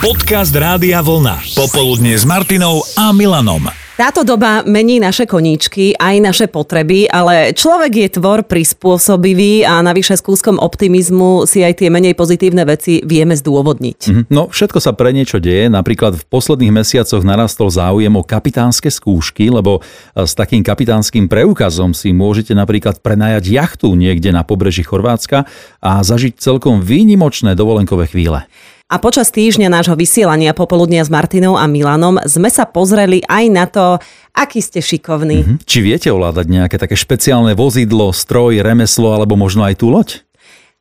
Podcast Rádia Vlna. Popoludne s Martinou a Milanom. Táto doba mení naše koníčky, aj naše potreby, ale človek je tvor prispôsobivý a navyše s kúskom optimizmu si aj tie menej pozitívne veci vieme zdôvodniť. Mhm. No, všetko sa pre niečo deje. Napríklad v posledných mesiacoch narastol záujem o kapitánske skúšky, lebo e, s takým kapitánskym preukazom si môžete napríklad prenajať jachtu niekde na pobreží Chorvátska a zažiť celkom výnimočné dovolenkové chvíle. A počas týždňa nášho vysielania popoludnia s Martinou a Milanom sme sa pozreli aj na to, aký ste šikovní. Mhm. Či viete ovládať nejaké také špeciálne vozidlo, stroj, remeslo alebo možno aj tú loď?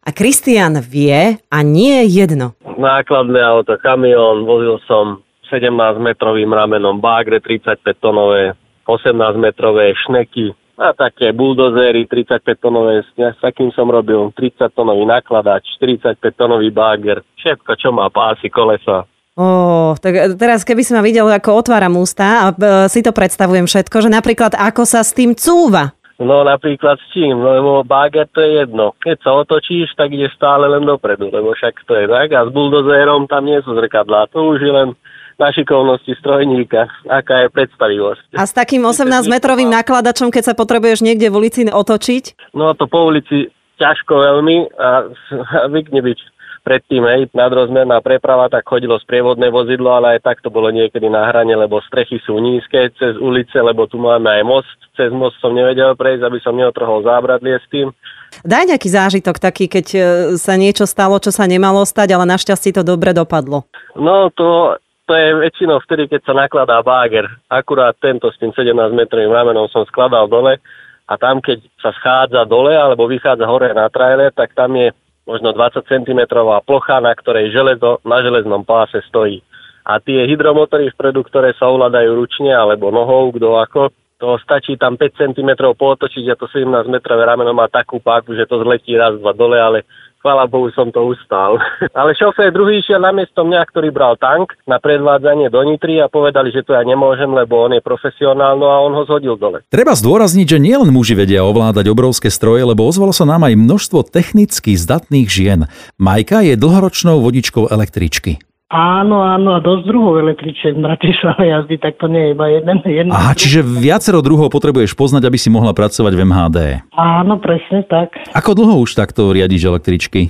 A Kristian vie a nie jedno. nákladné auto, kamión, vozil som 17-metrovým ramenom bagre 35-tonové, 18-metrové šneky a také buldozéry 35-tonové, s takým som robil 30-tonový nakladač, 45-tonový bager, všetko, čo má pásy, kolesa. Ó, tak teraz keby si ma videl, ako otváram ústa a e, si to predstavujem všetko, že napríklad ako sa s tým cúva. No napríklad s čím? No lebo bager to je jedno. Keď sa otočíš, tak ide stále len dopredu, lebo však to je tak. A s buldozérom tam nie sú zrkadlá, to už je len na šikovnosti strojníka, aká je predstavivosť. A s takým 18-metrovým nakladačom, keď sa potrebuješ niekde v ulici otočiť? No to po ulici ťažko veľmi a zvykne byť predtým, hej, nadrozmerná preprava, tak chodilo sprievodné vozidlo, ale aj tak to bolo niekedy na hrane, lebo strechy sú nízke cez ulice, lebo tu máme aj most. Cez most som nevedel prejsť, aby som neotrhol zábradlie s tým. Daj nejaký zážitok taký, keď e, sa niečo stalo, čo sa nemalo stať, ale našťastie to dobre dopadlo. No to, to je väčšinou vtedy, keď sa nakladá báger. Akurát tento s tým 17 metrovým ramenom som skladal dole a tam, keď sa schádza dole alebo vychádza hore na trailer, tak tam je možno 20 cm plocha, na ktorej železo na železnom páse stojí. A tie hydromotory vpredu, ktoré sa ovládajú ručne alebo nohou, kto ako, to stačí tam 5 cm pootočiť a to 17 metrové rameno má takú páku, že to zletí raz, dva dole, ale chvála Bohu som to ustal. ale šofér druhý šiel na miesto mňa, ktorý bral tank na predvádzanie do Nitry a povedali, že to ja nemôžem, lebo on je profesionál, no a on ho zhodil dole. Treba zdôrazniť, že nielen muži vedia ovládať obrovské stroje, lebo ozvalo sa nám aj množstvo technicky zdatných žien. Majka je dlhoročnou vodičkou električky. Áno, áno, a dosť druhov električiek v Bratislave jazdí, tak to nie je iba jeden. jeden Aha, čiže viacero druhov potrebuješ poznať, aby si mohla pracovať v MHD. Áno, presne tak. Ako dlho už takto riadiš električky?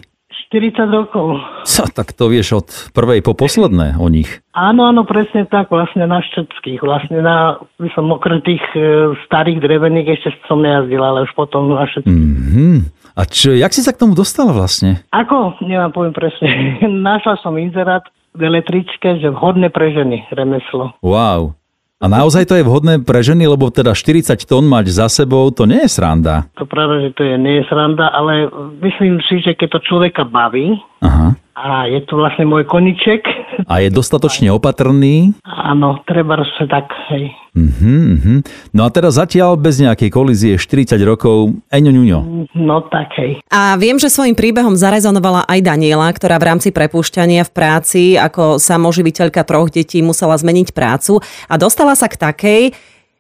40 rokov. Co, tak to vieš od prvej po posledné o nich. Áno, áno, presne tak, vlastne na všetkých. Vlastne na, by som okrem tých e, starých drevených ešte som nejazdil, ale už potom na všetkých. Mhm. A čo, jak si sa k tomu dostala vlastne? Ako? Neviem, poviem presne. Našla som inzerát v električke, že vhodné pre ženy remeslo. Wow. A naozaj to je vhodné pre ženy, lebo teda 40 tón mať za sebou, to nie je sranda. To práve, že to je, nie je sranda, ale myslím si, že keď to človeka baví, Aha. a je to vlastne môj koniček, A je dostatočne opatrný. áno, treba sa tak, hej. Mhm, mhm. No a teda zatiaľ bez nejakej kolízie 40 rokov, eňo ňuňo. No tak, hej. A viem, že svojim príbehom zarezonovala aj Daniela, ktorá v rámci prepúšťania v práci ako samoživiteľka troch detí musela zmeniť prácu a dostala sa k takej,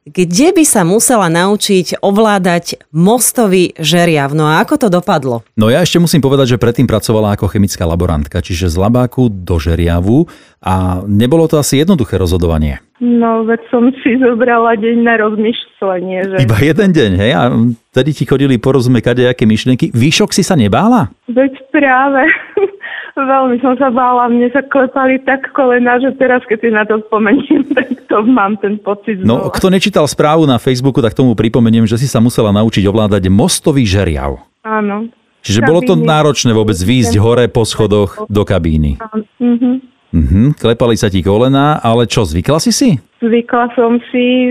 kde by sa musela naučiť ovládať mostový žeriav. No a ako to dopadlo? No ja ešte musím povedať, že predtým pracovala ako chemická laborantka, čiže z labáku do žeriavu a nebolo to asi jednoduché rozhodovanie. No, veď som si zobrala deň na rozmýšľanie, že Iba jeden deň, hej? A vtedy ti chodili porozumieť kadejaké myšlienky. Výšok si sa nebála? veď práve veľmi som sa bála, mne sa klepali tak kolena, že teraz, keď si na to spomeniem, tak to mám ten pocit No, znova. kto nečítal správu na Facebooku, tak tomu pripomeniem, že si sa musela naučiť ovládať mostový žeriav. Áno. Čiže bolo to Kabíny. náročné vôbec výjsť hore po schodoch do kabíny. Mhm. Mhm, klepali sa ti kolena, ale čo, zvykla si si? Zvykla som si,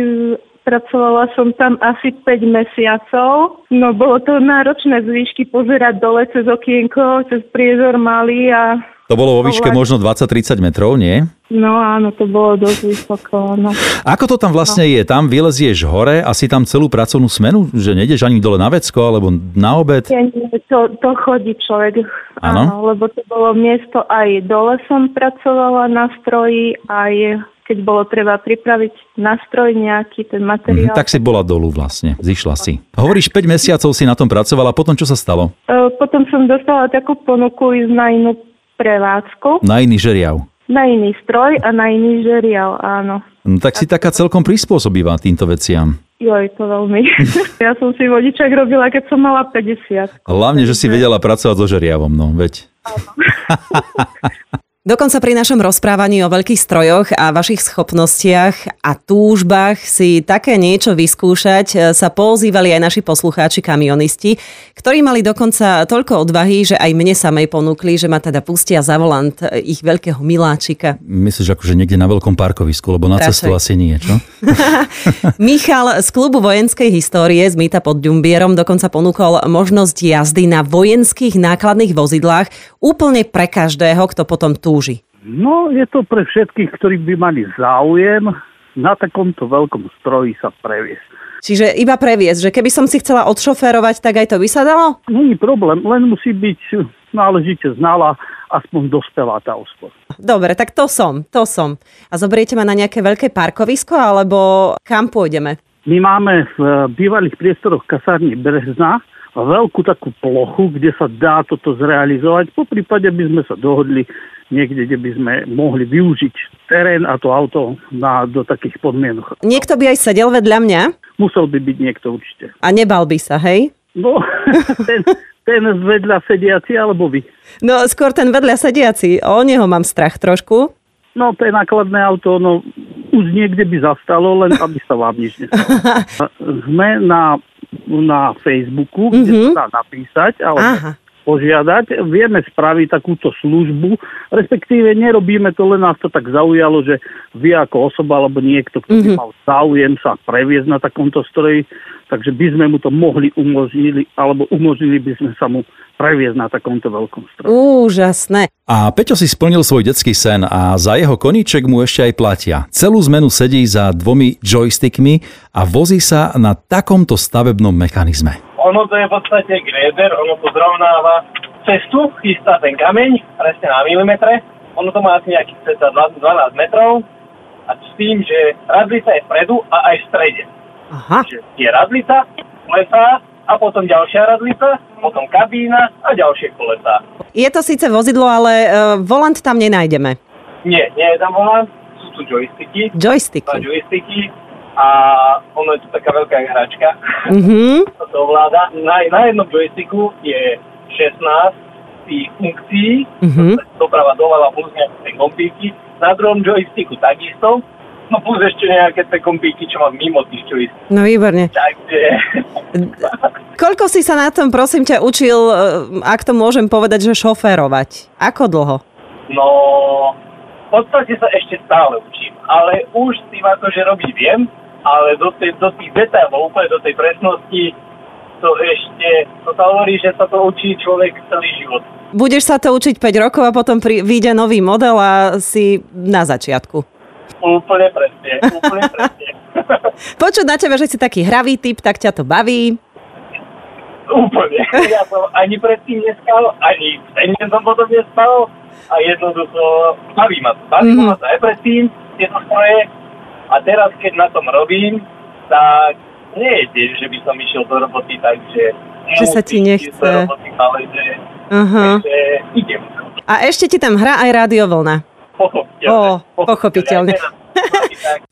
pracovala som tam asi 5 mesiacov. No, bolo to náročné z pozerať dole cez okienko, cez priezor malý a To bolo vo výške Ovlád- možno 20-30 metrov, nie? no áno, to bolo dosť vysoko. No. Ako to tam vlastne je? Tam vylezieš hore a si tam celú pracovnú smenu? Že nejdeš ani dole na vecko alebo na obed? Ja nie, to, to chodí človek. Áno? lebo to bolo miesto aj dole som pracovala na stroji, aj keď bolo treba pripraviť nástroj nejaký, ten materiál. tak si bola dolu vlastne, zišla si. Hovoríš, 5 mesiacov si na tom pracovala, potom čo sa stalo? E, Potom som dostala takú ponuku ísť na inú prevádzku. Na iný žeriav. Na iný stroj a na iný žerial, áno. No, tak si taká celkom prispôsobivá týmto veciam. Joj, to veľmi. ja som si vodičak robila, keď som mala 50. Hlavne, že si vedela pracovať so žeriavom, no veď. Dokonca pri našom rozprávaní o veľkých strojoch a vašich schopnostiach a túžbách si také niečo vyskúšať e, sa pozývali aj naši poslucháči kamionisti, ktorí mali dokonca toľko odvahy, že aj mne samej ponúkli, že ma teda pustia za volant e, ich veľkého miláčika. Myslíš akože niekde na veľkom parkovisku, lebo na Radšej. cestu asi nie, čo? Michal z klubu vojenskej histórie z Mýta pod Ďumbierom dokonca ponúkol možnosť jazdy na vojenských nákladných vozidlách úplne pre každého, kto potom túži. No, je to pre všetkých, ktorí by mali záujem na takomto veľkom stroji sa previesť. Čiže iba previesť, že keby som si chcela odšoférovať, tak aj to by sa dalo? Není problém, len musí byť náležite znalá, aspoň dospelá tá osoba. Dobre, tak to som, to som. A zoberiete ma na nejaké veľké parkovisko, alebo kam pôjdeme? My máme v bývalých priestoroch kasárny Brezna veľkú takú plochu, kde sa dá toto zrealizovať. Po prípade by sme sa dohodli niekde, kde by sme mohli využiť terén a to auto na, do takých podmienok. Niekto by aj sedel vedľa mňa Musel by byť niekto určite. a nebal by sa, hej? No, ten, ten vedľa sediaci alebo vy. No skôr ten vedľa sediaci, o neho mám strach trošku. No, to je nákladné auto, no už niekde by zastalo, len aby sa vám nič nestalo. Sme na, na Facebooku, kde Mhm. sa dá napísať, ale Aha. Požiadať. Vieme spraviť takúto službu, respektíve nerobíme to, len nás to tak zaujalo, že vy ako osoba alebo niekto, kto by mal záujem sa previesť na takomto stroji, takže by sme mu to mohli umožnili, alebo umožnili by sme sa mu previesť na takomto veľkom stroji. Úžasné. A Peťo si splnil svoj detský sen a za jeho koníček mu ešte aj platia. Celú zmenu sedí za dvomi joystickmi a vozí sa na takomto stavebnom mechanizme. Ono to je v podstate grader, ono to zrovnáva cestu, chystá ten kameň presne na milimetre. Ono to má asi nejakých cca 20 12 metrov a s tým, že radlica je vpredu a aj v strede. Aha. Že je radlica, kolesá a potom ďalšia radlica, potom kabína a ďalšie kolesá. Je to síce vozidlo, ale uh, volant tam nenájdeme. Nie, nie je tam volant, sú tu joysticky, Joysticky. joysticky a ono je to taká veľká hračka. Mhm. to ovláda. Na, na jednom joysticku je 16 tých funkcií, Mhm. doprava, doľava plus nejaké kompíky. Na druhom joysticku takisto, no plus ešte nejaké tie kompíky, čo mám mimo tých joystickov. No výborne. Takže Koľko si sa na tom, prosím ťa, učil, uh, ak to môžem povedať, že šoférovať? Ako dlho? no v podstate sa ešte stále učím, ale už s tým akože robiť viem, ale do, tej, do tých detailov, úplne do tej presnosti, to ešte, to sa hovorí, že sa to učí človek celý život. Budeš sa to učiť 5 rokov a potom pri, vyjde nový model a si na začiatku. Úplne presne, úplne presne. Počuť na tebe, že si taký hravý typ, tak ťa to baví. Úplne. Ja som ani predtým nespal, ani ten deň som potom nespal a jednoducho baví ma to. Baví Mhm. ma to aj predtým, tieto stroje a teraz, keď na tom robím, tak nie je deň, že by som išiel do roboty, takže Že sa ti nechce. Roboty, ale že, Aha. že idem. A ešte ti tam hrá aj rádiovlna. Pochopiteľne. Ó, pochopiteľne. Teraz, tak,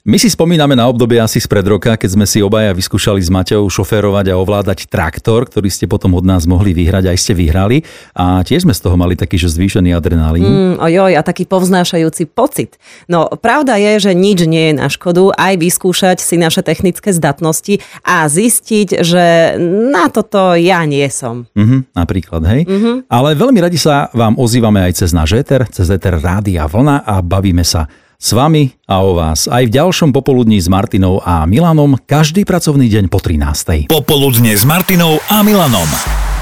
My si spomíname na obdobie asi spred roka, keď sme si obaja vyskúšali s Maťou šoférovať a ovládať traktor, ktorý ste potom od nás mohli vyhrať, aj ste vyhrali. A tiež sme z toho mali taký, že zvýšený adrenalín. Mm, ojoj, a taký povznášajúci pocit. No, pravda je, že nič nie je na škodu, aj vyskúšať si naše technické zdatnosti a zistiť, že na toto ja nie som. Mhm, napríklad, hej. Mhm. Ale veľmi radi sa vám ozývame aj cez náš éter, cez éter Rádia Vlna a bavíme sa s vami a o vás aj v ďalšom popoludní s Martinou a Milanom každý pracovný deň po 13. Popoludne s Martinou a Milanom.